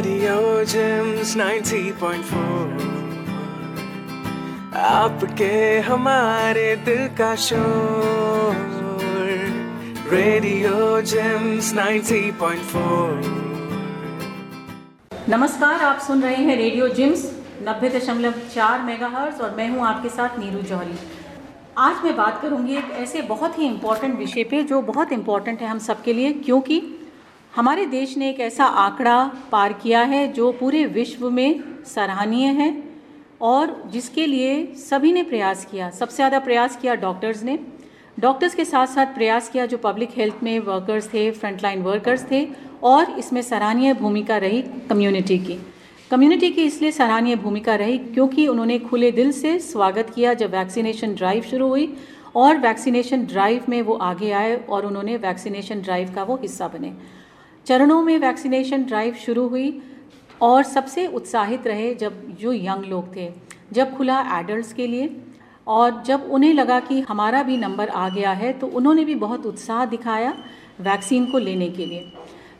Radio Gems 90.4 आपके हमारे दिल का शोर रेडियो जेम्स 90.4 नमस्कार, आप सुन रहे हैं रेडियो जिम्स नब्बे दशमलव चार मेगा और मैं हूँ आपके साथ नीरू जौहरी। आज मैं बात करूँगी एक ऐसे बहुत ही इंपॉर्टेंट विषय पे जो बहुत इंपॉर्टेंट है हम सबके लिए, क्योंकि हमारे देश ने एक ऐसा आंकड़ा पार किया है जो पूरे विश्व में सराहनीय है और जिसके लिए सभी ने प्रयास किया। सबसे ज़्यादा प्रयास किया डॉक्टर्स ने। डॉक्टर्स के साथ साथ प्रयास किया जो पब्लिक हेल्थ में वर्कर्स थे, फ्रंटलाइन वर्कर्स थे और इसमें सराहनीय भूमिका रही कम्युनिटी की। कम्युनिटी की इसलिए सराहनीय भूमिका रही क्योंकि उन्होंने खुले दिल से स्वागत किया जब वैक्सीनेशन ड्राइव शुरू हुई और वैक्सीनेशन ड्राइव में वो आगे आए और उन्होंने वैक्सीनेशन ड्राइव का वो हिस्सा बने। चरणों में वैक्सीनेशन ड्राइव शुरू हुई और सबसे उत्साहित रहे जब जो यंग लोग थे, जब खुला एडल्ट्स के लिए और जब उन्हें लगा कि हमारा भी नंबर आ गया है तो उन्होंने भी बहुत उत्साह दिखाया वैक्सीन को लेने के लिए।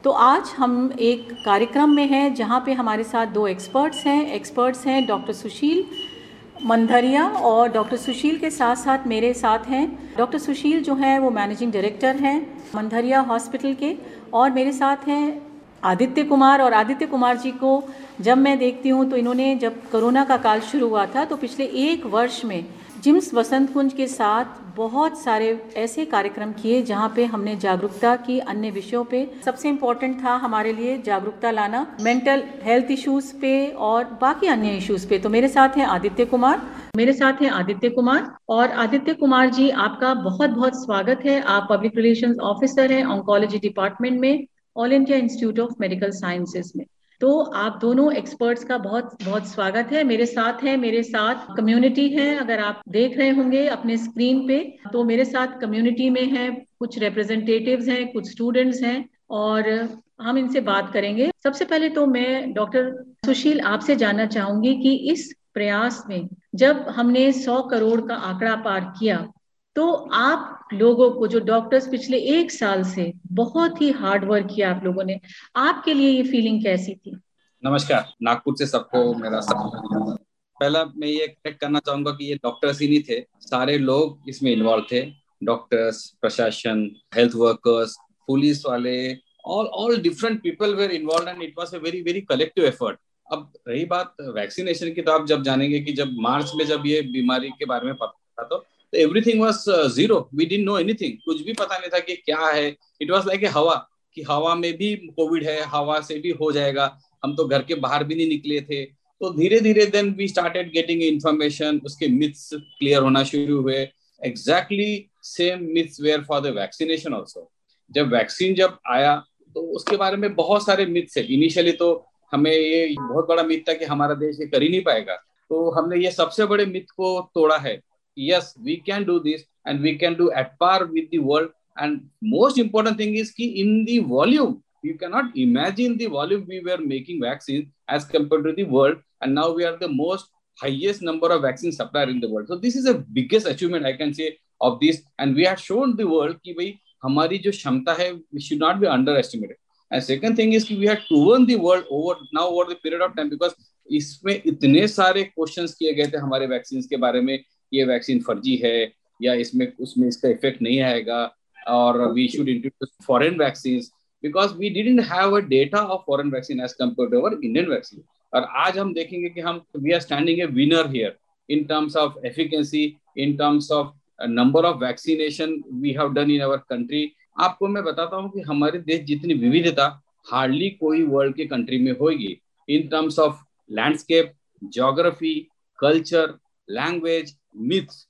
तो आज हम एक कार्यक्रम में हैं जहाँ पे हमारे साथ दो एक्सपर्ट्स हैं। एक्सपर्ट्स हैं डॉक्टर सुशील मंधरिया और डॉक्टर सुशील के साथ साथ मेरे साथ हैं डॉक्टर सुशील जो हैं, वो मैनेजिंग डायरेक्टर हैं, मंधरिया हॉस्पिटल के, और मेरे साथ हैं आदित्य कुमार। और आदित्य कुमार जी को जब मैं देखती हूँ तो इन्होंने जब कोरोना का काल शुरू हुआ था तो पिछले एक वर्ष में जिम्स वसंत कुंज के साथ बहुत सारे ऐसे कार्यक्रम किए जहाँ पे हमने जागरूकता की अन्य विषयों पे। सबसे इम्पोर्टेंट था हमारे लिए जागरूकता लाना मेंटल हेल्थ इश्यूज़ पे और बाकी अन्य इश्यूज़ पे। तो मेरे साथ हैं आदित्य कुमार। मेरे साथ हैं आदित्य कुमार। और आदित्य कुमार जी, आपका बहुत बहुत स्वागत है। आप पब्लिक रिलेशन ऑफिसर हैं ऑन्कोलॉजी डिपार्टमेंट में All India Institute of Medical Sciences में। तो आप दोनों एक्सपर्ट्स का बहुत बहुत स्वागत है। मेरे साथ है, मेरे साथ कम्युनिटी है। अगर आप देख रहे होंगे अपने स्क्रीन पे तो मेरे साथ कम्युनिटी में है, कुछ रिप्रेजेंटेटिव्स हैं, कुछ स्टूडेंट्स हैं और हम इनसे बात करेंगे। सबसे पहले तो मैं डॉक्टर सुशील आपसे जानना चाहूँगी कि इस प्रयास में जब हमने 100 करोड़ का आंकड़ा पार किया तो आप लोगों को, जो डॉक्टर्स पिछले एक साल से बहुत ही हार्ड वर्क किया आप लोगों ने, आपके लिए ये फीलिंग कैसी थी? नमस्कार, नागपुर से सबको मेरा सब पहला मैं ये करेक्ट करना चाहूँगा कि ये डॉक्टर्स ही नहीं थे, सारे लोग इसमें इन्वॉल्व थे। डॉक्टर्स प्रशासन हेल्थ वर्कर्स पुलिस वाले all all different people were involve and it was a very very collective effort अब रही बात वैक्सीनेशन की तो आप जब जानेंगे कि जब मार्च में जब ये बीमारी के बारे में पता था तो तो everything was zero we didn't know anything कुछ भी पता नहीं था कि क्या है. इट वॉज़ लाइक ए हवा, कि हवा में भी कोविड है, हवा से भी हो जाएगा. हम तो घर के बाहर भी नहीं निकले थे. तो धीरे धीरे then we started getting information उसके मिथ्स क्लियर होना शुरू हुए. Exactly same myths were for the vaccination also जब वैक्सीन जब आया तो उसके बारे में बहुत सारे मिथ्स है इनिशियली तो हमें ये बहुत बड़ा मिथ था कि हमारा देश ये कर ही नहीं पाएगा. तो हमने ये सबसे बड़े मिथ को तोड़ा है. yes we can do this and we can do at par with the world and most important thing is ki in the volume you cannot imagine the volume we were making vaccines as compared to the world and now we are the most highest number of vaccine supplier in the world so this is the biggest achievement i can say of this and we have shown the world ki bhai हमारी जो क्षमता है we should not be underestimated and second thing is कि we have proven the world over now over the period of time because इसमें इतने सारे questions किए गए थे हमारे वैक्सीन के बारे में ये वैक्सीन फर्जी है या इसमें, उसमें इसका इफ़ेक्ट नहीं आएगा और we should introduce foreign vaccine because we didn't have a data of foreign vaccine as compare to our Indian vaccine और आज हम देखेंगे कि हम we are standing a winner here in terms of efficiency in terms of number of vaccination we have done in our country आपको मैं बताता हूँ कि हमारे देश जितनी विविधता हार्डली कोई वर्ल्ड के कंट्री में होगी in terms of landscape geography culture language myths.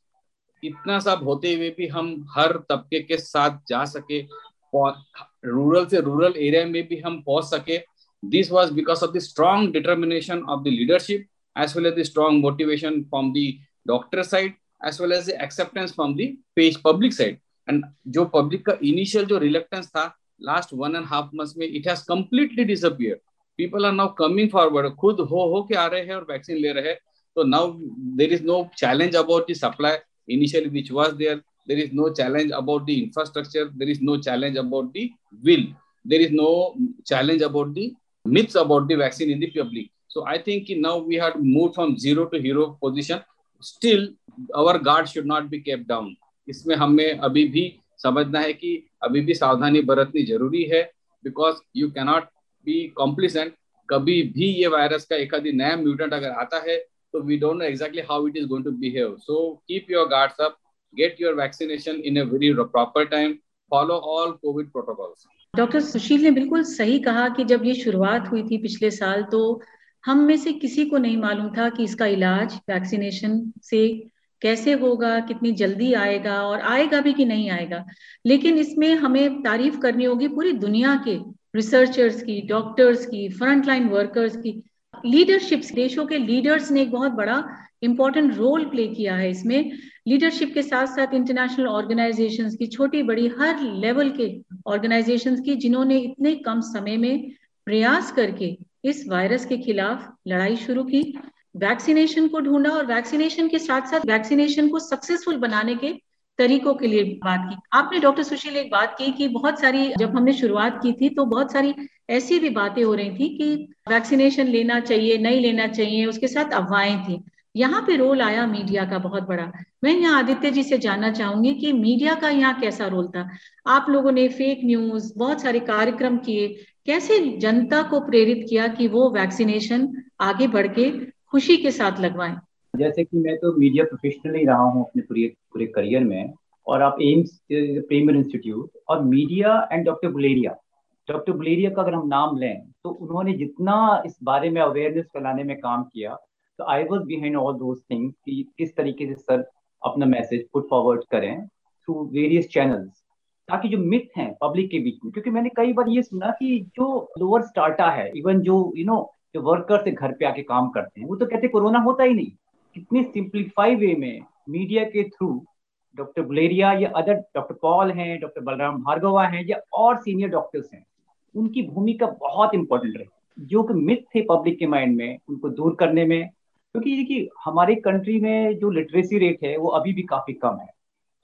इतना सब होते हुए भी हम हर तबके के साथ जा सके रूरल से रूरल एरिया में भी हम पहुँच सके। This was because of the strong determination of the leadership as well as the strong motivation from the doctor side as well as the acceptance from the page public side and जो public का initial जो reluctance था last one and half month में it has completely disappear people are now coming forward खुद हो हो के आ रहे हैं और वैक्सीन ले रहे हैं। So now there is no challenge about the supply initially, which was there. There is no challenge about the infrastructure. There is no challenge about the will. There is no challenge about the myths about the vaccine in the public. So I think now we have moved from zero to hero position. Still, our guard should not be kept down. इसमें हमें अभी भी समझना है कि अभी भी सावधानी बरतनी ज़रूरी है because you cannot be complacent कभी भी ये वायरस का एक नया म्यूटेंट अगर आता है तो we don't know exactly how it is going to behave so keep your guards up get your vaccination in a very proper time follow all COVID protocols doctor Sushil ने बिल्कुल सही कहा कि जब ये शुरुआत हुई थी पिछले साल तो हम में से किसी को नहीं मालूम था कि इसका इलाज वैक्सीनेशन से कैसे होगा, कितनी जल्दी आएगा और आएगा भी कि नहीं आएगा। लेकिन इसमें हमें तारीफ़ करनी होगी पूरी दुनिया के रिसर्चर्स की डॉक्टर्स की फ्रंट लाइन वर्कर्स की लीडरशिप देशों के लीडर्स ने एक बहुत बड़ा इंपॉर्टेंट रोल प्ले किया है इसमें। लीडरशिप के साथ साथ इंटरनेशनल ऑर्गेनाइजेशंस की, छोटी बड़ी हर लेवल के ऑर्गेनाइजेशंस की, जिन्होंने इतने कम समय में प्रयास करके इस वायरस के खिलाफ लड़ाई शुरू की। वैक्सीनेशन को ढूंढा और वैक्सीनेशन के साथ साथ वैक्सीनेशन को सक्सेसफुल बनाने के तरीकों के लिए बात की। आपने डॉक्टर सुशील एक बात की कि बहुत सारी, जब हमने शुरुआत की थी तो बहुत सारी ऐसी भी बातें हो रही थी कि वैक्सीनेशन लेना चाहिए, नहीं लेना चाहिए, उसके साथ अफवाहें थी। यहाँ पे रोल आया मीडिया का बहुत बड़ा। मैं यहाँ आदित्य जी से जानना चाहूँगी कि मीडिया का यहाँ कैसा रोल था? आप लोगों ने फेक न्यूज़ बहुत सारे कार्यक्रम किए, कैसे जनता को प्रेरित किया कि वो वैक्सीनेशन आगे बढ़ के खुशी के साथ लगवाएँ? जैसे कि मैं तो मीडिया प्रोफेशनल ही रहा हूँ अपने पूरे पूरे करियर में और आप एम्स प्रीमियर इंस्टीट्यूट और media and doctor Guleria doctor Guleria का अगर हम नाम लें तो उन्होंने जितना इस बारे में अवेयरनेस फैलाने में काम किया तो I was behind all those things कि किस तरीके से सर अपना मैसेज पुट फॉरवर्ड करें थ्रू वेरियस चैनल्स ताकि जो मिथ हैं पब्लिक के बीच में क्योंकि मैंने कई बार ये सुना कि जो लोअर स्टार्टा है इवन जो यू you नो know, जो वर्कर से घर पे आके काम करते हैं वो तो कहते कोरोना होता ही नहीं। कितने सिंप्लीफाई वे में मीडिया के थ्रू डॉक्टर बुलेरिया या अदर डॉक्टर पॉल हैं डॉक्टर बलराम भार्गवा हैं, या और सीनियर डॉक्टर्स हैं, उनकी भूमिका बहुत इंपॉर्टेंट रही। जो कि मिथ थे पब्लिक के माइंड में, उनको दूर करने में, क्योंकि देखिए हमारे कंट्री में जो लिटरेसी रेट है, वो अभी भी काफ़ी कम है।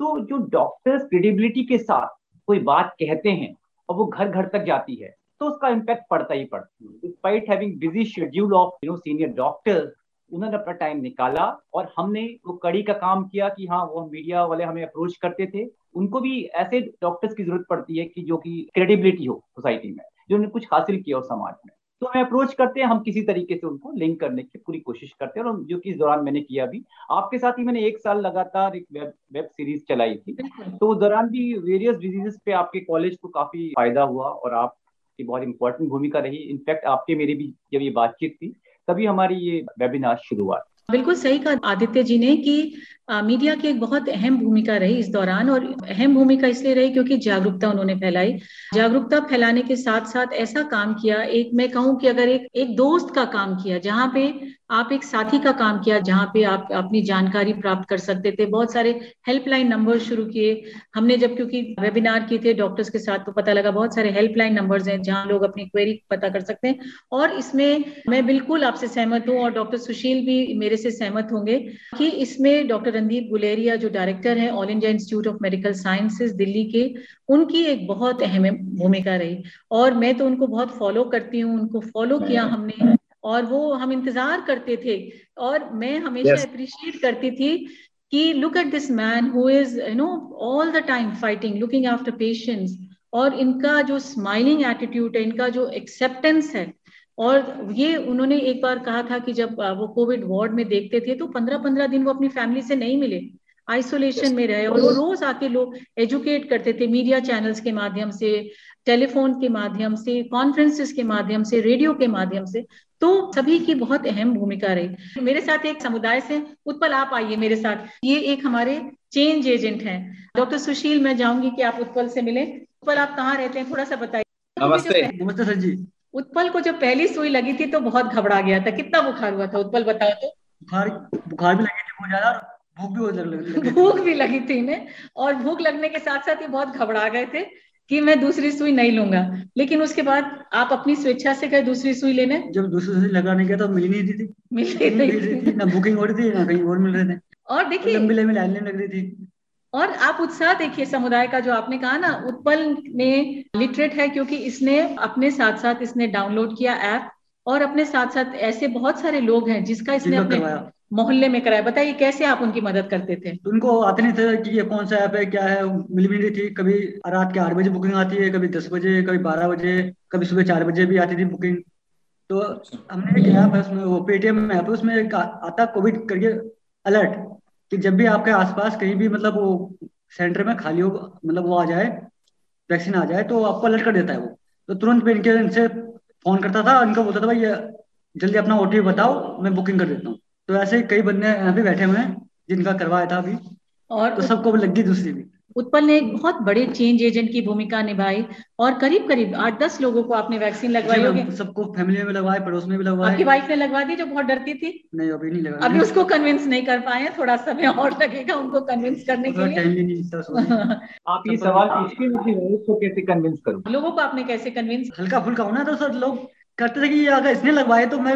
तो जो डॉक्टर्स क्रेडिबिलिटी के साथ कोई बात कहते हैं, और वो घर घर तक जाती है तो उसका इम्पैक्ट पड़ता ही पड़ता है। Despite having busy schedule of you know senior doctors उन्होंने अपना टाइम निकाला और हमने वो कड़ी का काम किया कि हाँ वो मीडिया वाले हमें अप्रोच करते थे। उनको भी ऐसे डॉक्टर्स की ज़रूरत पड़ती है कि जो कि क्रेडिबिलिटी हो सोसाइटी में जो उन्होंने कुछ हासिल किया हो समाज में। तो हमें अप्रोच करते हैं हम किसी तरीके से उनको लिंक करने की पूरी कोशिश करते हैं और जो कि इस दौरान मैंने किया भी। आपके साथ ही मैंने एक साल लगातार एक वेब वेब सीरीज़ चलाई थी। तो उस दौरान भी वेरियस डिजीजेस पे आपके कॉलेज को काफ़ी फ़ायदा हुआ और आपकी बहुत इंपॉर्टेंट भूमिका रही। इनफैक्ट आपके मेरी भी जब ये बातचीत थी तभी हमारी ये वेबिनार शुरुआत। बिल्कुल सही कहा आदित्य जी ने कि मीडिया की एक बहुत अहम भूमिका रही इस दौरान और अहम भूमिका इसलिए रही क्योंकि जागरूकता उन्होंने फैलाई। जागरूकता फैलाने के साथ साथ ऐसा काम किया, एक मैं कहूँ कि अगर एक एक दोस्त का काम किया, जहाँ पे आप एक साथी का काम किया, जहाँ पे आप अपनी जानकारी प्राप्त कर सकते थे, बहुत सारे हेल्पलाइन नंबर शुरू किए। हमने जब क्योंकि वेबिनार किए थे डॉक्टर्स के साथ तो पता लगा बहुत सारे हेल्पलाइन नंबर्स हैं, जहाँ लोग अपनी क्वेरी पता कर सकते हैं। और इसमें मैं बिल्कुल आपसे सहमत हूँ और डॉक्टर सुशील भी मेरे से सहमत होंगे कि इसमें डॉक्टर रणदीप गुलेरिया जो डायरेक्टर है All India Institute of Medical Sciences Delhi के उनकी एक बहुत अहम भूमिका रही। और मैं तो उनको बहुत फॉलो करती हूँ उनको फॉलो किया हमने और वो हम इंतज़ार करते थे। और मैं हमेशा अप्रिशिएट yes. करती थी कि look at this man who is you know all the time fighting looking after patients और इनका जो स्माइलिंग एटीट्यूड है इनका जो एक्सेप्टेंस है और ये उन्होंने एक बार कहा था कि जब वो कोविड वार्ड में देखते थे तो पंद्रह पंद्रह दिन वो अपनी फैमिली से नहीं मिले। आइसोलेशन में रहे और वो रोज आके लोग एजुकेट करते थे मीडिया चैनल्स के माध्यम से टेलीफोन के माध्यम से कॉन्फ्रेंसिस के माध्यम से रेडियो के माध्यम से तो सभी की बहुत अहम भूमिका रही। मेरे साथ एक समुदाय से उत्पल आप आइए मेरे साथ। ये एक हमारे चेंज एजेंट हैं। डॉक्टर सुशील मैं जाऊँगी कि आप उत्पल से मिले। उत्पल आप कहाँ रहते हैं? थोड़ा सा बताइए। नमस्ते। नमस्ते सर जी। उत्पल को जब पहली सुई लगी थी तो बहुत घबरा गया था। कितना बुखार हुआ था उत्पल बताओ तो? बुखार बुखार भी लगी थी बहुत ज़्यादा भूख भी बहुत लगी भूख भी लगी थी इन्हें। और भूख लगने के साथ साथ ये बहुत घबरा गए थे कि मैं दूसरी सुई नहीं लूँगा। लेकिन उसके बाद आप अपनी स्वेच्छा से गए दूसरी सुई लेने? जब दूसरी सुई लगाने गया तो मिल नहीं रही थी। मिल नहीं रही थी ना बुकिंग हो रही थी ना कहीं और मिल रहे थे। और देखिए लंबी लंबी लाइनें लग रही थी। और आप उत्साह देखिए समुदाय का जो आपने कहा ना उत्पल ने लिटरेट है क्योंकि इसने अपने साथ साथ इसने डाउनलोड किया ऐप और अपने साथ साथ ऐसे बहुत सारे लोग हैं जिसका इसने अपने मोहल्ले में कराया। बताइए कैसे आप उनकी मदद करते थे? उनको आते नहीं थे कि ये कौन सा ऐप है क्या है मिल भी नहीं थी। कभी रात के आठ बजे बुकिंग आती है कभी दस बजे कभी बारह बजे कभी सुबह चार बजे भी आती थी बुकिंग तो हमने एक ऐप है उसमें वो पेटीएम ऐप है उसमें आता कोविड करके अलर्ट कि जब भी आपके आसपास कहीं भी मतलब वो सेंटर में खाली हो मतलब वो आ जाए वैक्सीन आ जाए तो आपको अलर्ट कर देता है वो। तो तुरंत मैं इनके इनसे फ़ोन करता था इनको बोलता था भाई जल्दी अपना ओटीपी बताओ मैं बुकिंग कर देता हूँ। तो ऐसे कई बंदे यहाँ पे बैठे हुए हैं जिनका करवाया था अभी। और तो सबको लग गई दूसरी भी। उत्पल ने एक बहुत बड़े चेंज एजेंट की भूमिका निभाई और करीब करीब आठ दस लोगों को आपने वैक्सीन लगवाई होगी। सबको फैमिली में लगवाए पड़ोस में भी लगवाए। आपकी वाइफ ने लगवा दी जो बहुत डरती थी? नहीं अभी नहीं लगा अभी उसको कन्विंस नहीं कर पाए थोड़ा समय और लगेगा उनको कन्विंस करने के लिए। आप ये सवाल कैसे कन्विंस करूँ? लोगों को आपने कैसे कन्विंस हल्का फुल्का होना तो सर लोग करते थे कि अगर इसने लगवाए तो मैं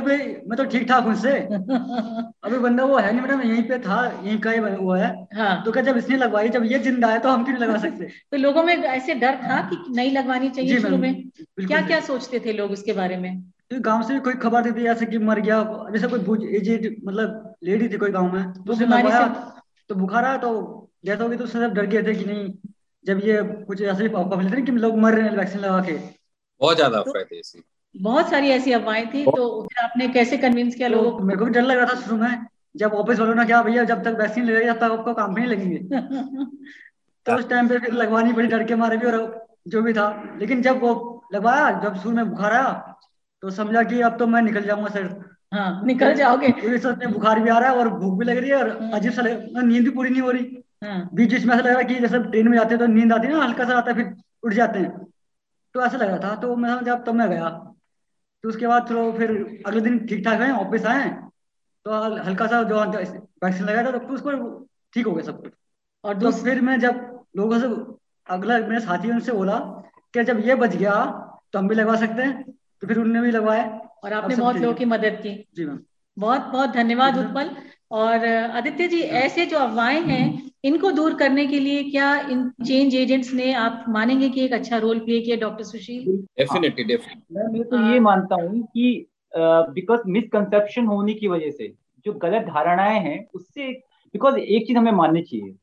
मैं तो ठीक ठाक हूँ इससे। अभी बंदा वो है नहीं मैडम यहीं पे था यहीं का ही वो है। हाँ। तो क्या जब इसने लगवाई जब ये ज़िंदा है तो हम क्यों नहीं लगवा सकते? तो लोगों में ऐसे डर था कि नहीं लगवानी चाहिए शुरू में? क्या क्या सोचते थे लोग उसके बारे में? तो गाँव से कोई खबर देती जैसे कि मर गया जैसे कोई एजेड मतलब लेडी थी कोई गाँव में तो उसने लगवाया तो बुखार आया तो जैसा होगी तो सब डर गए थे कि नहीं जब ये कुछ ऐसे ही कि लोग मर रहे हैं वैक्सीन लगा के। बहुत ज़्यादा अफवाह थी बहुत सारी ऐसी अफवाहें थी तो फिर आपने कैसे कन्विंस किया लोगों को मेरे को भी डर लग रहा था शुरू में जब ऑफ़िस वालों ने क्या भैया जब तक वैक्सीन ले तब तक आपको काम नहीं लगेंगे। तो उस टाइम पे लगवानी पड़ी डर के मारे भी और जो भी था। लेकिन जब वो लगवाया जब शुरू में बुखार आया तो समझा कि अब तो मैं निकल जाऊँगा सर। हाँ निकल जाओगे। पूरे बुखार भी आ रहा है और भूख भी लग रही है और हाँ। अजीब सा नींद भी पूरी नहीं हो रही। हाँ। बीच बीच में ऐसा लग रहा है कि जैसे ट्रेन में जाते हैं तो नींद आती है ना हल्का सा आता है फिर उठ जाते हैं। तो ऐसा लग रहा था तो मैं जब तब मैं गया। तो उसके बाद तो फिर अगले दिन ठीक ठाक है ऑफ़िस आए तो हल्का सा जो वैक्सीन लगाया था तो उसको ठीक हो गया सब कुछ। और तो फिर मैं जब लोगों से अगला मेरे साथी उनसे बोला कि जब ये बच गया तो हम भी लगवा सकते हैं। तो फिर उनने भी लगवाया। और आपने बहुत लोगों की मदद की। जी मैम। बहुत बहुत धन्यवाद उत्पल। और आदित्य जी ऐसे जो अफवाहें हैं इनको दूर करने के लिए क्या इन चेंज एजेंट्स ने आप मानेंगे कि एक अच्छा रोल प्ले किया डॉक्टर सुशील? डेफिनेटली डेफिनेटली मैं तो ये हाँ। मानता हूँ कि बिकॉज़ मिसकंसेप्शन होने की वजह से जो गलत धारणाएँ हैं उससे बिकॉज़ एक चीज़ हमें माननी चाहिए।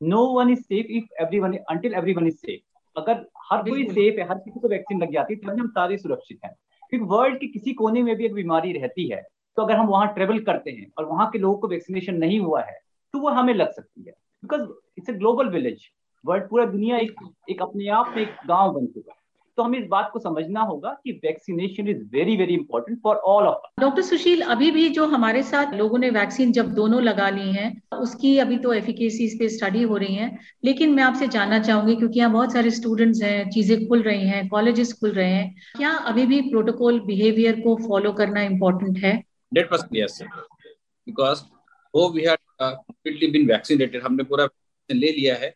No one is safe if everyone until everyone is safe अगर हर कोई सेफ़ है हर किसी को वैक्सीन लग जाती है तो हम सारे सुरक्षित हैं। क्योंकि वर्ल्ड के किसी कोने में भी एक बीमारी रहती है तो अगर हम वहाँ ट्रेवल करते हैं और वहाँ के लोगों को वैक्सीनेशन नहीं हुआ है तो वो हमें लग सकती है। Because it's a global village world पूरा दुनिया एक एक अपने आप में एक गाँव बन चुका है। तो हमें इस बात को समझना होगा कि vaccination is very very important for all of doctor Sushil अभी भी जो हमारे साथ लोगों ने वैक्सीन जब दोनों लगा ली हैं, उसकी अभी तो एफिकेसी पे स्टडी हो रही है। लेकिन मैं आपसे जानना चाहूँगी, क्योंकि यहाँ बहुत सारे स्टूडेंट्स हैं, चीज़ें खुल रही हैं कॉलेजेस खुल रहे हैं, क्या अभी भी प्रोटोकॉल बिहेवियर को फॉलो करना इम्पोर्टेंट है? बिकॉज़ वो we had completely been vaccinated हमने पूरा ले लिया है,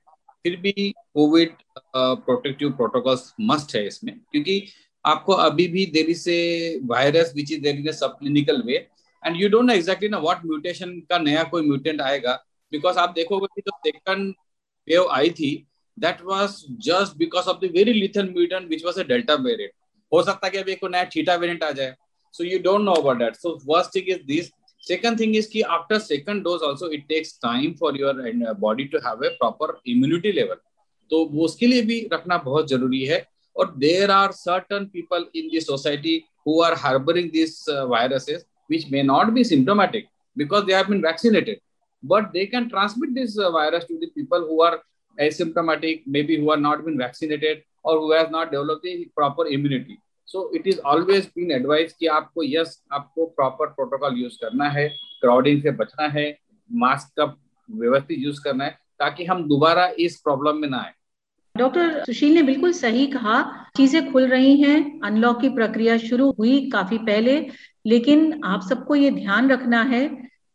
फिर भी कोविड प्रोटेक्टिव प्रोटोकॉल्स मस्ट है इसमें। क्योंकि आपको अभी भी देर ए वायरस विच इज़ देर सब clinical way and you don't know exactly ना व्हाट म्यूटेशन का नया कोई म्यूटेंट आएगा। बिकॉज़ आप देखोगे कि जो सेकंड वेव आई थी that was just because of the very lethal mutant which was a delta variant हो सकता है कि अभी एक नया थीटा वेरिएंट आ जाए। So you don't know about that so first thing is this second thing is ki after second dose also it takes time for your uh, body to have a proper immunity level तो उसके लिए भी रखना बहुत ज़रूरी है और there are certain people in this society who are harbouring this viruses which may not be symptomatic because they have been vaccinated but they can transmit this uh, virus to the people who are asymptomatic maybe who are not been vaccinated or who has not developed the proper immunity so it is always been advise कि आपको yes आपको proper protocol use करना है crowding से बचना है mask का व्यवस्थित यूज़ करना है, ताकि हम दोबारा इस प्रॉब्लम में ना आए। डॉक्टर सुशील ने बिल्कुल सही कहा, चीज़ें खुल रही हैं अनलॉक की प्रक्रिया शुरू हुई काफ़ी पहले, लेकिन आप सबको ये ध्यान रखना है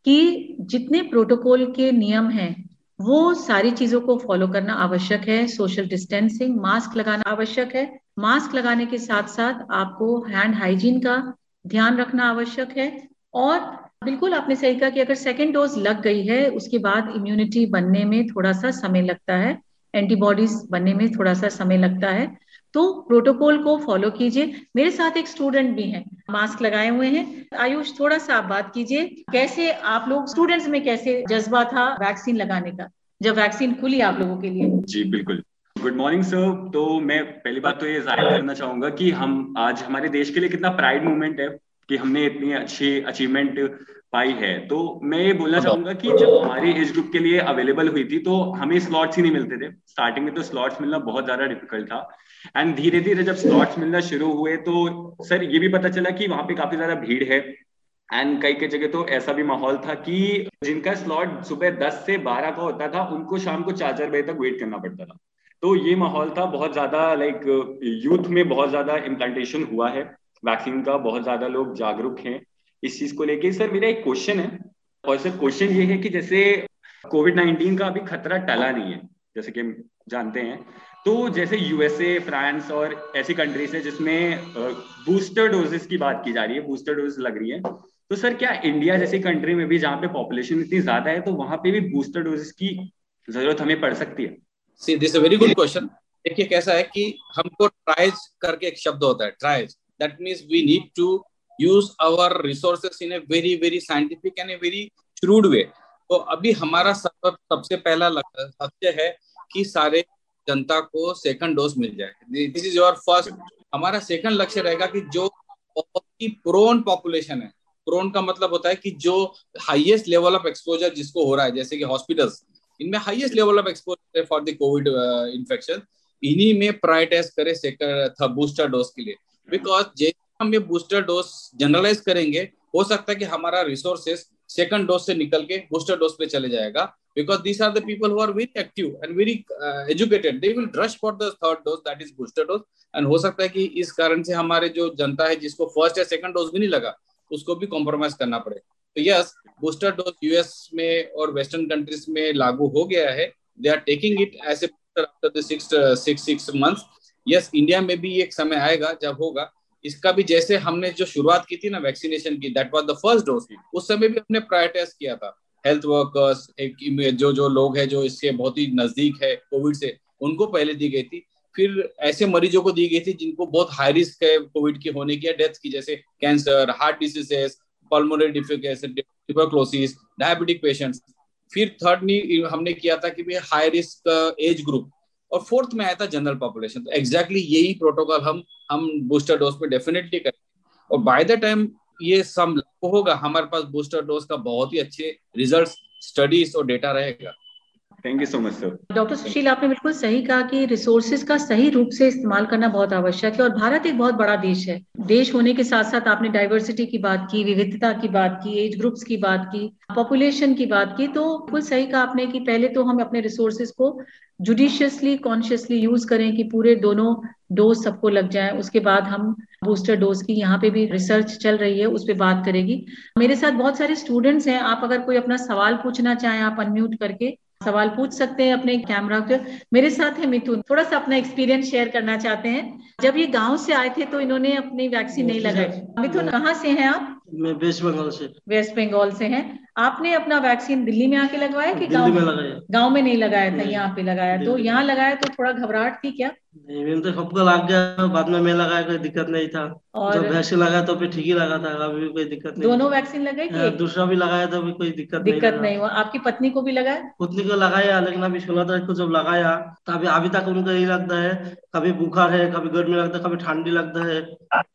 कि जितने प्रोटोकॉल के नियम हैं वो सारी चीज़ों को फॉलो करना आवश्यक है सोशल डिस्टेंसिंग मास्क लगाना आवश्यक है। मास्क लगाने के साथ साथ आपको हैंड हाइजीन का ध्यान रखना आवश्यक है। और बिल्कुल आपने सही कहा कि अगर सेकेंड डोज लग गई है, उसके बाद इम्यूनिटी बनने में थोड़ा सा समय लगता है एंटीबॉडीज बनने में थोड़ा सा समय लगता है। तो प्रोटोकॉल को फॉलो कीजिए। मेरे साथ एक स्टूडेंट भी हैं मास्क लगाए हुए हैं। आयुष, थोड़ा सा आप बात कीजिए, कैसे आप लोग स्टूडेंट्स में कैसे जज्बा था वैक्सीन लगाने का, जब वैक्सीन खुली आप लोगों के लिए? जी, बिल्कुल। गुड मॉर्निंग सर तो मैं पहली बात तो ये ज़ाहिर करना चाहूँगा कि हम आज हमारे देश के लिए कितना प्राइड मूवमेंट है कि हमने इतनी अच्छी अचीवमेंट पाई है। तो मैं ये बोलना चाहूँगा कि जब हमारी एज ग्रुप के लिए अवेलेबल हुई थी तो हमें स्लॉट्स ही नहीं मिलते थे। स्टार्टिंग में तो स्लॉट्स मिलना बहुत ज़्यादा डिफ़िकल्ट था। एंड धीरे धीरे जब स्लॉट्स मिलना शुरू हुए तो सर ये भी पता चला कि वहाँ पे काफ़ी ज़्यादा भीड़ है। एंड कई कई जगह तो ऐसा भी माहौल था कि जिनका स्लॉट सुबह 10 से 12 का होता था उनको शाम को चार चार बजे तक वेट करना पड़ता था। तो ये माहौल था। बहुत ज़्यादा लाइक यूथ में बहुत ज़्यादा इम्प्लांटेशन हुआ है। वैक्सीन का बहुत ज़्यादा लोग जागरूक हैं। इस चीज़ को लेके। सर, मेरा एक क्वेश्चन है। और सर क्वेश्चन ये है कि जैसे कोविड नाइन्टीन का अभी खतरा टला नहीं है, जैसे कि जानते हैं तो जैसे यूएसए फ्रांस और ऐसी कंट्रीज़ है जिसमें बूस्टर डोजेस की बात की जा रही है बूस्टर डोज लग रही है। तो सर, क्या इंडिया जैसी कंट्री में भी जहाँ पे पॉपुलेशन इतनी ज़्यादा है तो वहाँ पे भी बूस्टर डोजेस की ज़रूरत हमें पड़ सकती है? See this very good question देखिए, कैसा है कि हमको ट्राइज करके एक शब्द होता है triage that means we need to use our resources in a very very scientific and a very shrewd way तो अभी हमारा सब सबसे पहला लक्ष्य है कि सारे जनता को सेकंड डोज मिल जाए। दिस इज़ योर फ़र्स्ट हमारा सेकंड लक्ष्य रहेगा कि जो बहुत ही प्रोन पॉपुलेशन है। प्रोन का मतलब होता है कि जो हाईएस्ट लेवल ऑफ़ एक्सपोजर जिसको हो रहा है, जैसे कि हॉस्पिटल्स इनमें highest level of exposure for the COVID infection इन्हीं में प्रायोरिटाइज करे सेकंड बूस्टर डोज के लिए। बिकॉज़ जैसे हम ये बूस्टर डोज जनरलाइज करेंगे, हो सकता है कि हमारा रिसोर्सेस सेकंड डोज से निकल के बूस्टर डोज पे चले जाएगा। Because these are the people very active and very educated they will rush for the third dose that is booster dose and हो सकता है कि इस कारण से हमारे जो जनता है, जिसको फ़र्स्ट या सेकंड डोज भी नहीं लगा, उसको भी कॉम्प्रोमाइज करना पड़े। तो यस बूस्टर डोज यूएस में और वेस्टर्न कंट्रीज़ में लागू हो गया है। They are taking it as a after the six six yes India में भी एक समय आएगा, जब होगा। इसका भी जैसे हमने जो शुरुआत की थी ना वैक्सीनेशन की that was the first dose उस समय भी हमने प्रायोरिटाइज किया था। हेल्थ वर्कर्स एक जो जो लोग हैं जो इससे बहुत ही नज़दीक है कोविड से, उनको पहले दी गई थी। फिर ऐसे मरीजों को दी गई थी जिनको बहुत हाई रिस्क है कोविड की होने की या डेथ की, जैसे cancer heart diseases pulmonary tuberculosis diabetic patients फिर थर्ड हमने किया था कि भाई हाई रिस्क एज ग्रुप और फोर्थ में आया था जनरल पॉपुलेशन। तो एग्जैक्टली exactly यही प्रोटोकॉल हम हम बूस्टर डोज पे डेफिनेटली करेंगे। और बाय द टाइम ये सब होगा, हमारे पास बूस्टर डोज का बहुत ही अच्छे रिज़ल्ट स्टडीज़ और डेटा रहेगा। Thank you so much sir doctor Sushil आपने बिल्कुल सही कहा कि रिसोर्सेज का सही रूप से इस्तेमाल करना बहुत आवश्यक है और भारत एक बहुत बड़ा देश है। देश होने के साथ साथ आपने डाइवर्सिटी की बात की, विविधता की बात की एज ग्रुप्स की बात की पॉपुलेशन की बात की तो बिल्कुल सही कहा आपने कि पहले तो हम अपने रिसोर्सेज को जुडिशियसली कॉन्शियसली यूज़ करें कि पूरे दोनों डोज सबको लग जाए। उसके बाद हम बूस्टर डोज की यहाँ पे भी रिसर्च चल रही है, उस पर बात करेगी। मेरे साथ बहुत सारे स्टूडेंट्स हैं, आप अगर कोई अपना सवाल पूछना चाहें, आप अनम्यूट करके सवाल पूछ सकते हैं अपने कैमरा के। मेरे साथ है मिथुन। थोड़ा सा अपना एक्सपीरियंस शेयर करना चाहते हैं। जब ये गाँव से आए थे तो इन्होंने अपनी वैक्सीन नहीं लगाई। मिथुन कहाँ से हैं आप? मैं वेस्ट बंगाल से। वेस्ट बंगाल से हैं। आपने अपना वैक्सीन दिल्ली में आके लगवाया कि गाँव में लगाया। गाँव में नहीं लगाया था यहाँ पे लगाया। तो यहाँ लगाया तो थोड़ा घबराहट थी क्या? नहीं तो सबको लग गया बाद में मैं लगाया कोई दिक्कत नहीं था। और जब वैक्सीन लगाया तो फिर ठीक ही लगा था अभी भी कोई दिक्कत नहीं दोनों वैक्सीन लगाए थे दूसरा भी लगाया तो भी कोई दिक्कत दिक्कत नहीं हुआ। आपकी पत्नी को भी लगाया? पत्नी को लगाया लेकिन अभी सोलह तारीख को जब लगाया तो अभी अभी तक उनको यही लगता है कभी बुखार है कभी गर्मी लगता है कभी ठंडी लगता है।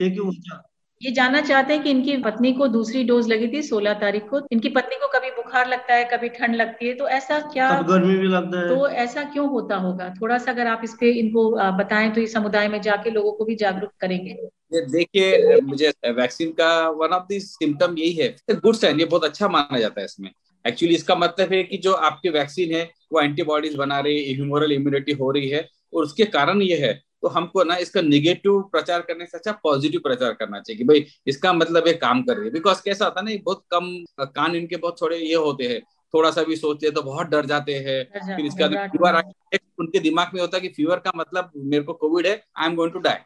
ये क्यों होता ये जानना चाहते हैं कि इनकी पत्नी को दूसरी डोज लगी थी सोलह तारीख को। इनकी पत्नी को कभी बुखार लगता है कभी ठंड लगती है तो ऐसा क्या गर्मी भी लगता है। तो ऐसा क्यों होता होगा? थोड़ा सा अगर आप इस पे इनको बताएँ तो इस समुदाय में जाके लोगों को भी जागरूक करेंगे। देखिए मुझे वैक्सीन का वन ऑफ़ दी सिम्टम यही है। गुड साइन ये बहुत अच्छा माना जाता है इसमें। एक्चुअली इसका मतलब है कि जो आपकी वैक्सीन है वो एंटीबॉडीज बना रही है ह्यूमोरल इम्यूनिटी हो रही है और उसके कारण ये है तो हमको ना इसका निगेटिव प्रचार करने से अच्छा पॉजिटिव प्रचार करना चाहिए कि भाई इसका मतलब ये काम कर रही है। बिकॉज़ कैसा होता है ना बहुत कम कान इनके बहुत थोड़े ये होते हैं। थोड़ा सा भी सोचते हैं तो बहुत डर जाते हैं। फिर इसका फीवर उनके दिमाग में होता है कि फीवर का मतलब मेरे को कोविड है I am going to die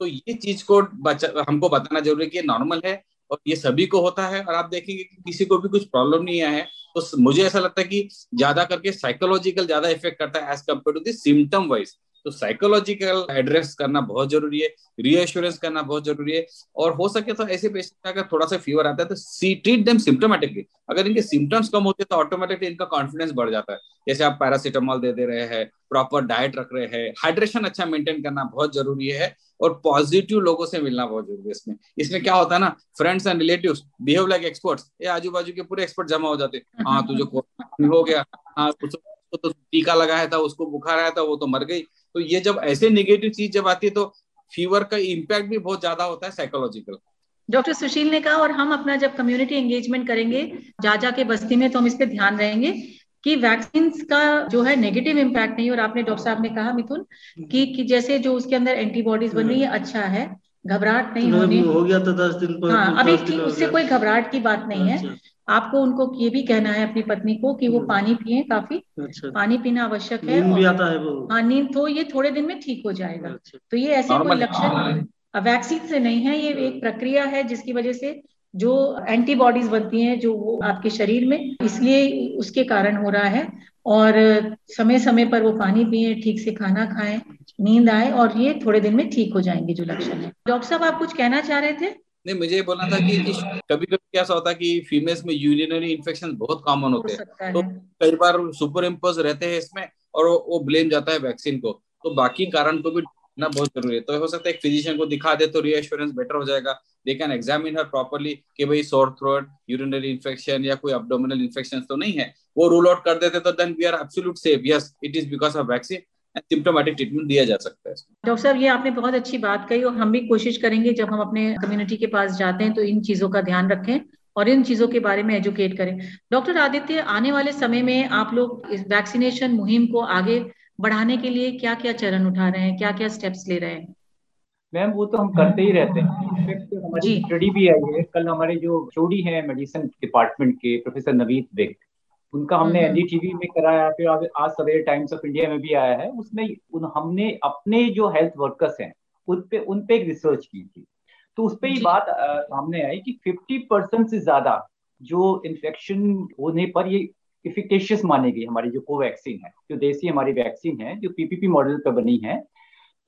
तो ये चीज़ को बचा हमको बताना ज़रूरी है कि ये नॉर्मल है और ये सभी को होता है और आप देखेंगे कि किसी को भी कुछ प्रॉब्लम नहीं आया है। तो मुझे ऐसा लगता है कि ज़्यादा करके साइकोलॉजिकल ज़्यादा इफ़ेक्ट करता है as compare to the symptom wise तो साइकोलॉजिकल एड्रेस करना बहुत ज़रूरी है रीएश्योरेंस करना बहुत ज़रूरी है। और हो सके तो ऐसे पेशेंट अगर थोड़ा सा फीवर आता है तो सी ट्रीट देम सिम्टोमेटिकली अगर इनके सिम्टम्स कम होते हैं तो ऑटोमेटिकली इनका कॉन्फिडेंस बढ़ जाता है। जैसे आप पैरासिटामोल दे दे रहे हैं प्रॉपर डाइट रख रहे हैं हाइड्रेशन अच्छा मेंटेन करना बहुत ज़रूरी है और पॉजिटिव लोगों से मिलना बहुत ज़रूरी है इसमें। इसमें क्या होता है ना friends and relative behave like experts ये आजू बाजू के पूरे एक्सपर्ट जमा हो जाते हाँ। तुझे हो गया। हाँ तो टीका लगाया था, उसको बुखार आया था, वो तो मर गई। तो ये जब ऐसे निगेटिव चीज़ जब आती है तो फीवर का इम्पैक्ट भी बहुत ज़्यादा होता है साइकोलॉजिकल डॉक्टर सुशील ने कहा और हम अपना जब कम्युनिटी एंगेजमेंट करेंगे जा जा के बस्ती में तो हम इस पे ध्यान रहेंगे कि वैक्सीन का जो है नेगेटिव इम्पैक्ट नहीं और आपने डॉक्टर साहब ने कहा मिथुन कि, कि जैसे जो उसके अंदर एंटीबॉडीज बन रही है अच्छा है घबराहट नहीं होने। हो गया था दस दिन पर हाँ अभी उससे कोई घबराहट की बात नहीं है। अच्छा। आपको उनको ये भी कहना है अपनी पत्नी को कि वो हम्म। पानी पिए काफ़ी। अच्छा। पानी पीना आवश्यक है नींद भी आता है वो। हाँ नींद तो ये थोड़े दिन में ठीक हो जाएगा। अच्छा। तो ये ऐसे कोई लक्षण वैक्सीन से नहीं है ये एक प्रक्रिया है जिसकी वजह से जो एंटीबॉडीज बनती हैं जो वो आपके शरीर में इसलिए उसके कारण हो रहा है और समय समय पर वो पानी पिए ठीक से खाना खाएँ नींद आए और ये थोड़े दिन में ठीक हो जाएँगे जो लक्षण है। डॉक्टर साहब आप कुछ कहना चाह रहे थे? नहीं मुझे ये बोलना था कि कभी कभी क्या होता है कि फीमेल्स में यूरिनरी इन्फेक्शन बहुत कॉमन होते हैं। तो कई बार सुपर इम्पोज रहते हैं इसमें और वो ब्लेम जाता है वैक्सीन को। तो बाकी कारण को भी ना बहुत ज़रूरी है। तो हो सकता है एक फिजिशियन को दिखा दे तो रीएश्योरेंस बेटर हो जाएगा। They can examine her properly कि भाई सोर थ्रोट यूरिनरी इन्फेक्शन या कोई अब्डोमिनल इन्फेक्शन तो नहीं है। वो रूल आउट कर देते तो then we are absolute safe yes it is because of vaccine symptomatic treatment दिया जा सकता है डॉक्टर साहब ये आपने बहुत अच्छी बात कही और हम भी कोशिश करेंगे जब हम अपने कम्युनिटी के पास जाते हैं तो इन चीज़ों का ध्यान रखें और इन चीज़ों के बारे में एजुकेट करें। डॉक्टर आदित्य आने वाले समय में आप लोग इस वैक्सीनेशन मुहिम को आगे बढ़ाने के लिए क्या क्या चरण उठा रहे हैं क्या क्या स्टेप्स ले रहे हैं? मैम वो तो हम करते ही रहते हैं। हमारी स्टडी भी आई है। कल हमारे जो चोड़ी है मेडिसिन डिपार्टमेंट के प्रोफेसर नवीद बेग। उनका हमने एनडीटीवी हम्म, हम्म। में कराया फिर आज सवेरे टाइम्स ऑफ़ इंडिया में भी आया है। उसमें उन हमने अपने जो हेल्थ वर्कर्स हैं उन पे उन पे एक रिसर्च की थी। तो उस पर ये बात सामने आई कि 50 परसेंट से ज़्यादा जो इन्फेक्शन होने पर ये इफिकेशियस मानी गई। हमारी जो कोवैक्सीन है जो देसी हमारी वैक्सीन है जो पीपीपी मॉडल पर बनी है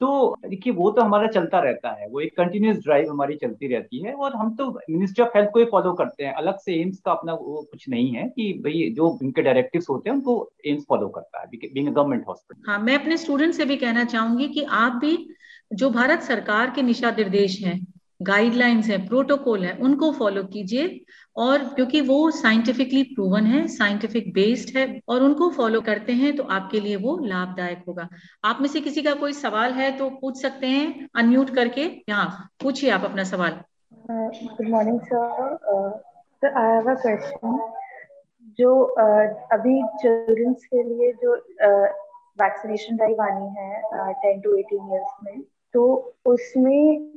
तो देखिए, वो तो हमारा चलता रहता है। वो एक कंटिन्यूस ड्राइव हमारी चलती रहती है और हम तो मिनिस्ट्री ऑफ़ हेल्थ को ही फॉलो करते हैं। अलग से एम्स का अपना वो कुछ नहीं है कि भाई जो उनके डायरेक्टिव्स होते हैं, उनको एम्स फॉलो करता है बीइंग गवर्नमेंट हॉस्पिटल हाँ मैं अपने स्टूडेंट से भी कहना चाहूँगी कि आप भी, जो भारत सरकार के निशा निर्देश हैं गाइडलाइंस है प्रोटोकॉल है उनको फॉलो कीजिए और क्योंकि वो साइंटिफिकली प्रूवन है साइंटिफिक बेस्ड है और उनको फॉलो करते हैं तो आपके लिए वो लाभदायक होगा। आप में से किसी का कोई सवाल है तो पूछ सकते हैं अनम्यूट करके। यहाँ पूछिए आप अपना सवाल। Good morning sir sir I have a question जो uh, अभी चिल्ड्रंस के लिए जो वैक्सीनेशन ड्राइव आनी है टेन टू एटीन ईयर्स में तो उसमें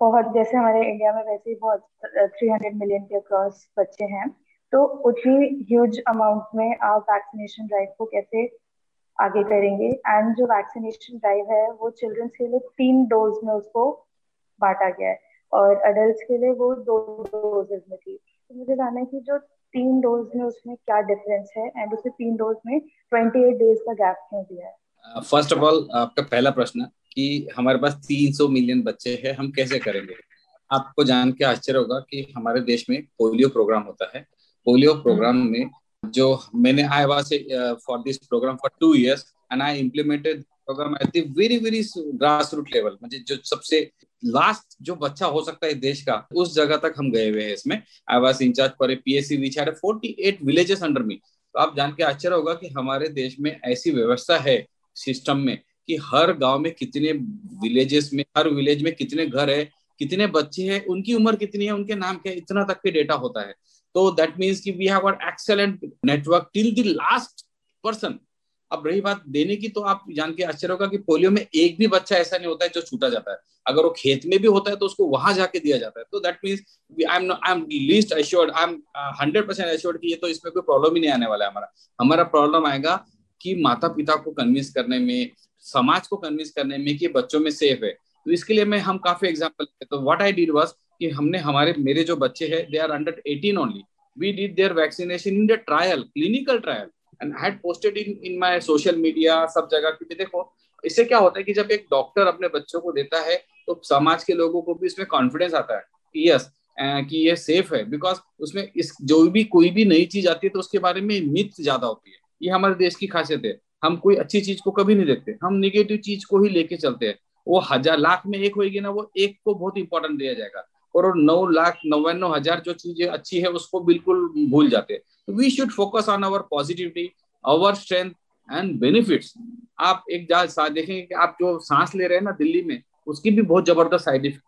बहुत, जैसे हमारे इंडिया में वैसे ही बहुत थ्री हंड्रेड मिलियन के अक्रॉस बच्चे हैं। तो उतनी ह्यूज अमाउंट में आप वैक्सीनेशन ड्राइव को कैसे आगे करेंगे? एंड जो वैक्सीनेशन ड्राइव है, वो चिल्ड्रंस के लिए तीन डोज में उसको बांटा गया है। और अडल्ट के लिए वो दो डोजेज में थी। तो मुझे जानना है कि जो तीन डोज में उसमें क्या डिफरेंस है एंड उसे तीन डोज में ट्वेंटी एट डेज़ का गैप क्यों दिया है? फ़र्स्ट ऑफ़ ऑल आपका पहला प्रश्न कि हमारे पास 300 मिलियन बच्चे हैं हम कैसे करेंगे? आपको जान के आश्चर्य होगा कि हमारे देश में पोलियो प्रोग्राम होता है। Polio programme hmm. में जो मैंने I was for this programme for two years and I implemented programme at the very very grass root level मतलब जो सबसे लास्ट जो बच्चा हो सकता है देश का उस जगह तक हम गए हुए हैं इसमें। I was incharge for a PSC which had 48 villages under me तो आप जान के आश्चर्य होगा कि हमारे देश में ऐसी व्यवस्था है सिस्टम में। कि हर गाँव में कितने विलेजेस में, हर विलेज में कितने घर है, कितने बच्चे हैं, उनकी उम्र कितनी है, उनके नाम क्या इतना तक के डेटा होता है। तो दैट मीन्स कि we have excellent network till the last person अब रही बात देने की तो आप जान के आश्चर्य होगा कि पोलियो में एक भी बच्चा ऐसा नहीं होता है जो छूटा जाता है। अगर वो खेत में भी होता है तो उसको वहाँ जाके दिया जाता है। तो that means I am I am least assured I am hundred percent assured कि ये तो इसमें कोई प्रॉब्लम ही नहीं आने वाला है हमारा। हमारा प्रॉब्लम आएगा कि माता पिता को कन्विंस करने में समाज को कन्विंस करने में कि बच्चों में सेफ़ है। तो इसके लिए मैं हम काफ़ी एग्ज़ाम्पल तो व्हाट आई डिड वाज कि हमने हमारे, मेरे जो बच्चे हैं they are under eighteen only we did their vaccination in the trial clinical trial and had posted in in my social media सब जगह, क्योंकि देखो, इससे क्या होता है कि जब एक डॉक्टर अपने बच्चों को देता है तो समाज के लोगों को भी इसमें कॉन्फिडेंस आता है कि यस कि ये सेफ़ है। बिकॉज़ उसमें इस, जो भी, कोई भी नई चीज़ आती है तो उसके बारे में मिथ ज़्यादा होती है। ये हमारे देश की खासियत है। हम कोई अच्छी चीज़ को कभी नहीं देखते। हम निगेटिव चीज़ को ही लेके चलते हैं। वो हज़ार लाख में एक होगी ना, वो एक को बहुत इंपॉर्टेंट दिया जाएगा। और नौ लाख नवानो हज़ार जो चीज़ें अच्छी है, उसको बिल्कुल भूल जाते हैं। We should focus on our positivity our strength and benefits आप एक देखेंगे कि आप जो सांस ले रहे हैं ना दिल्ली में, उसकी भी बहुत ज़बरदस्त साइड इफ़ेक्ट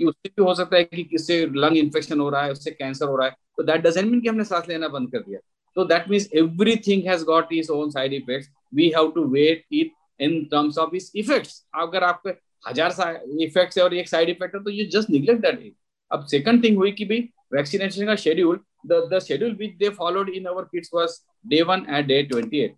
उससे भी हो सकता है कि किससे लंग इन्फेक्शन हो रहा है, उससे कैंसर हो रहा है। तो दैट डजेंट मीन कि हमने सांस लेना बंद कर दिया। तो that means everything has got is own side effects We have to weigh it in terms of its effects अगर आपके हजार इफेक्ट्स है और एक साइड इफेक्ट है तो यू जस्ट निग्लेक्ट दैट अब सेकंड थिंग हुई कि भाई वैक्सीनेशन का schedule the the schedule which they followed in our kids was day 1 and day 28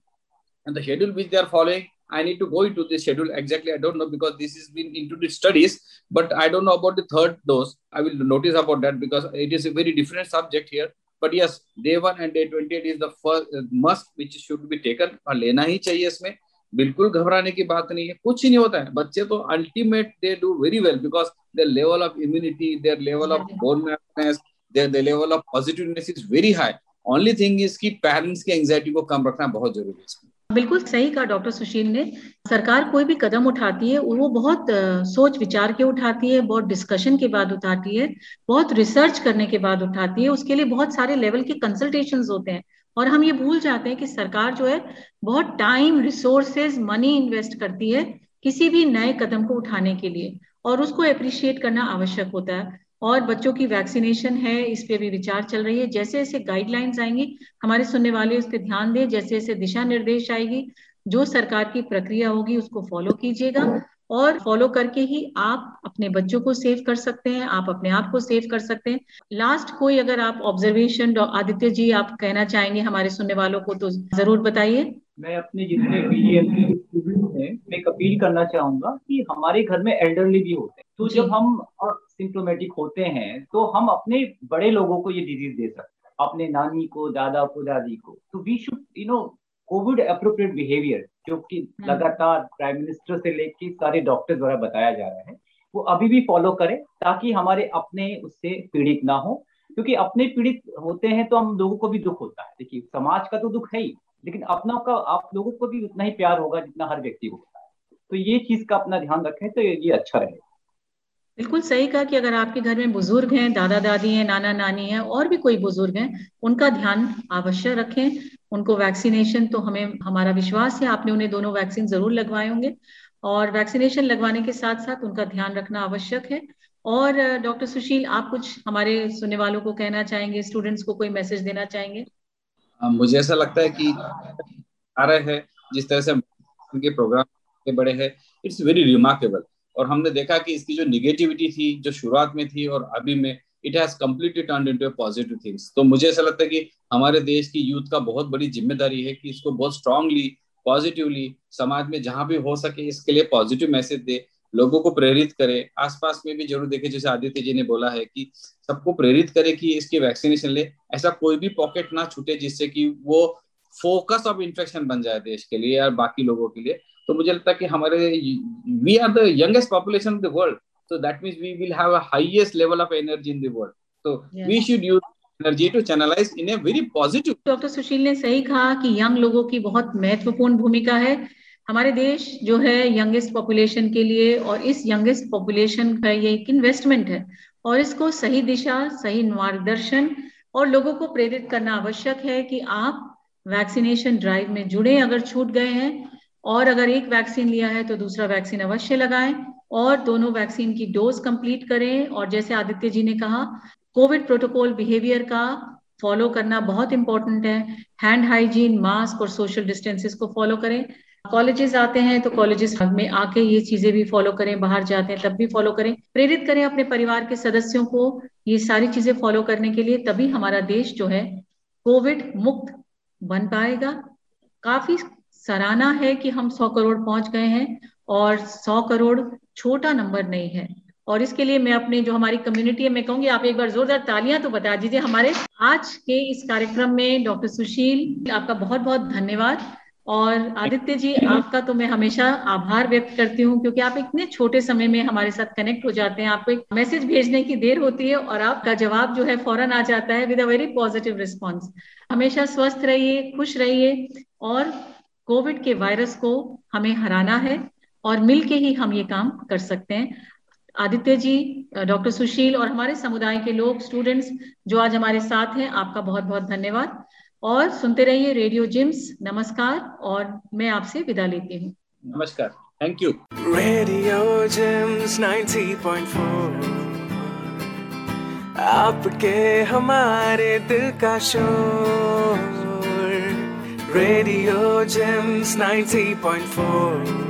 and the schedule which they are following I need to go into this schedule exactly. I don't know because this has been into the studies, but I don't know about the third dose. I will notice about that because it is a very different subject here. But yes, day one and day 28 is the first uh, must which should be taken. और लेना ही चाहिए इसमें। बिल्कुल घबराने की बात नहीं है। कुछ ही नहीं होता है। बच्चे तो ultimate they do very well because there level of immunity there level of bone मैपनेस there the level of positiveness is very high only thing is की पेरेंट्स की एंग्जाइटी को कम रखना बहुत ज़रूरी है इसमें। बिल्कुल सही कहा डॉक्टर सुशील ने। सरकार कोई भी कदम उठाती है, वो बहुत सोच विचार के उठाती है, बहुत डिस्कशन के बाद उठाती है, बहुत रिसर्च करने के बाद उठाती है, उसके लिए बहुत सारे लेवल के कंसल्टेशन होते हैं। और हम ये भूल जाते हैं कि सरकार जो है, बहुत टाइम रिसोर्सेज मनी इन्वेस्ट करती है किसी भी नए कदम को उठाने के लिए। और उसको अप्रिशिएट करना आवश्यक होता है। और बच्चों की वैक्सीनेशन है, इस पे भी विचार चल रही है। जैसे जैसे गाइडलाइंस आएँगी, हमारे सुनने वाले उस पर ध्यान दें, जैसे जैसे दिशा निर्देश आएगी, जो सरकार की प्रक्रिया होगी उसको फॉलो कीजिएगा और फॉलो करके ही आप अपने बच्चों को सेव कर सकते हैं, आप अपने आप को सेव कर सकते हैं। लास्ट कोई अगर आप ऑब्जर्वेशन आदित्य जी आप कहना चाहेंगे हमारे सुनने वालों को तो ज़रूर बताइए। मैं अपने जितने स्टूडेंट्स हैं मैं अपील करना चाहूँगा कि हमारे घर में एल्डरली भी होते हैं। तो जब हम सिम्टोमेटिक होते हैं तो हम अपने बड़े लोगों को ये डिज़ीज़ दे सकते हैं अपने नानी को दादा को दादी को। तो we should you know COVID appropriate behaviour जो कि हम्म। लगातार प्राइम मिनिस्टर से लेके सारे डॉक्टर द्वारा बताया जा रहा है वो अभी भी फॉलो करें ताकि हमारे अपने उससे पीड़ित ना हो। क्योंकि अपने पीड़ित होते हैं तो हम लोगों को भी दुख होता है। देखिए समाज का तो दुख है ही। लेकिन अपना का, आप लोगों को भी उतना ही प्यार होगा जितना हर व्यक्ति को होता है। तो ये चीज़ का अपना ध्यान रखें तो ये अच्छा रहेगा। बिल्कुल सही कहा कि अगर आपके घर में बुज़ुर्ग हैं दादा दादी हैं नाना नानी हैं, और भी कोई बुज़ुर्ग हैं, उनका ध्यान अवश्य रखें। उनको वैक्सीनेशन तो हमें, हमारा विश्वास है, आपने उन्हें दोनों वैक्सीन ज़रूर लगवाए होंगे। और वैक्सीनेशन लगवाने के साथ साथ उनका ध्यान रखना आवश्यक है। और, डॉक्टर सुशील, आप कुछ हमारे सुनने वालों को कहना चाहेंगे, स्टूडेंट्स को कोई मैसेज देना चाहेंगे? मुझे ऐसा लगता है कि आ रहे हैं, जिस तरह से उनके प्रोग्राम के बड़े हैं इट्स वेरी रिमार्केबल और हमने देखा कि इसकी जो निगेटिविटी थी, जो शुरुआत में थी और अभी में it has completely turn into positive things तो मुझे ऐसा लगता है कि हमारे देश की यूथ का बहुत बड़ी ज़िम्मेदारी है कि इसको बहुत स्ट्रांगली पॉजिटिवली समाज में जहाँ भी हो सके, इसके लिए पॉजिटिव मैसेज दे लोगों को प्रेरित करे। आसपास में भी ज़रूर देखे जैसे आदित्य जी ने बोला है कि सबको प्रेरित करे कि इसकी वैक्सीनेशन ले। ऐसा कोई भी पॉकेट ना छूटे जिससे कि वो फोकस ऑफ़ इन्फेक्शन बन जाए देश के लिए या बाकी लोगों के लिए। तो मुझे लगता है कि हमारे we are the youngest population of the world. so that means we will have a highest level of energy in the world. so yeah. we should use energy to channelize in a very positive doctor Sushil ने सही कहा कि young लोगों की बहुत महत्वपूर्ण भूमिका है। हमारे देश जो है यंगेस्ट पॉपुलेशन के लिए और इस यंगेस्ट पॉपुलेशन का ये एक इन्वेस्टमेंट है और इसको सही दिशा, सही मार्गदर्शन और लोगों को प्रेरित करना आवश्यक है कि आप वैक्सीनेशन ड्राइव में जुड़े, अगर छूट गए हैं और अगर एक वैक्सीन लिया है तो दूसरा वैक्सीन अवश्य लगाएँ और दोनों वैक्सीन की डोज कंप्लीट करें और जैसे आदित्य जी ने कहा कोविड प्रोटोकॉल बिहेवियर का फॉलो करना बहुत इंपॉर्टेंट है। हैंड हाइजीन मास्क और सोशल डिस्टेंसेस को फॉलो करें। कॉलेजेस आते हैं तो कॉलेजेस में आके ये चीज़ें भी फॉलो करें, बाहर जाते हैं तब भी फॉलो करें। प्रेरित करें अपने परिवार के सदस्यों को ये सारी चीज़ें फॉलो करने के लिए, तभी हमारा देश जो है कोविड मुक्त बन पाएगा। काफ़ी सराहना है कि हम सौ करोड़ पहुँच गए हैं और सौ करोड़ छोटा नंबर नहीं है। और इसके लिए मैं अपने जो हमारी कम्युनिटी है, मैं कहूँगी आप एक बार जोरदार तालियाँ तो बता दीजिए हमारे आज के इस कार्यक्रम में डॉक्टर सुशील आपका बहुत बहुत धन्यवाद। और आदित्य जी, आपका तो मैं हमेशा आभार व्यक्त करती हूँ, क्योंकि आप इतने छोटे समय में हमारे साथ कनेक्ट हो जाते हैं। आपको एक मैसेज भेजने की देर होती है और आपका जवाब जो है फ़ौरन आ जाता है with a very positive response हमेशा स्वस्थ रहिए, खुश रहिए और कोविड के वायरस को हमें हराना है और मिलके ही हम ये काम कर सकते हैं। आदित्य जी, डॉक्टर सुशील और हमारे समुदाय के लोग स्टूडेंट्स जो आज हमारे साथ हैं, आपका बहुत बहुत धन्यवाद। और सुनते रहिए रेडियो जिम्स। नमस्कार और मैं आपसे विदा लेती हूँ। नमस्कार। थैंक यू रेडियो जिम्स 90.4 आपके हमारे दिल का शोर। Radio gyms 90.4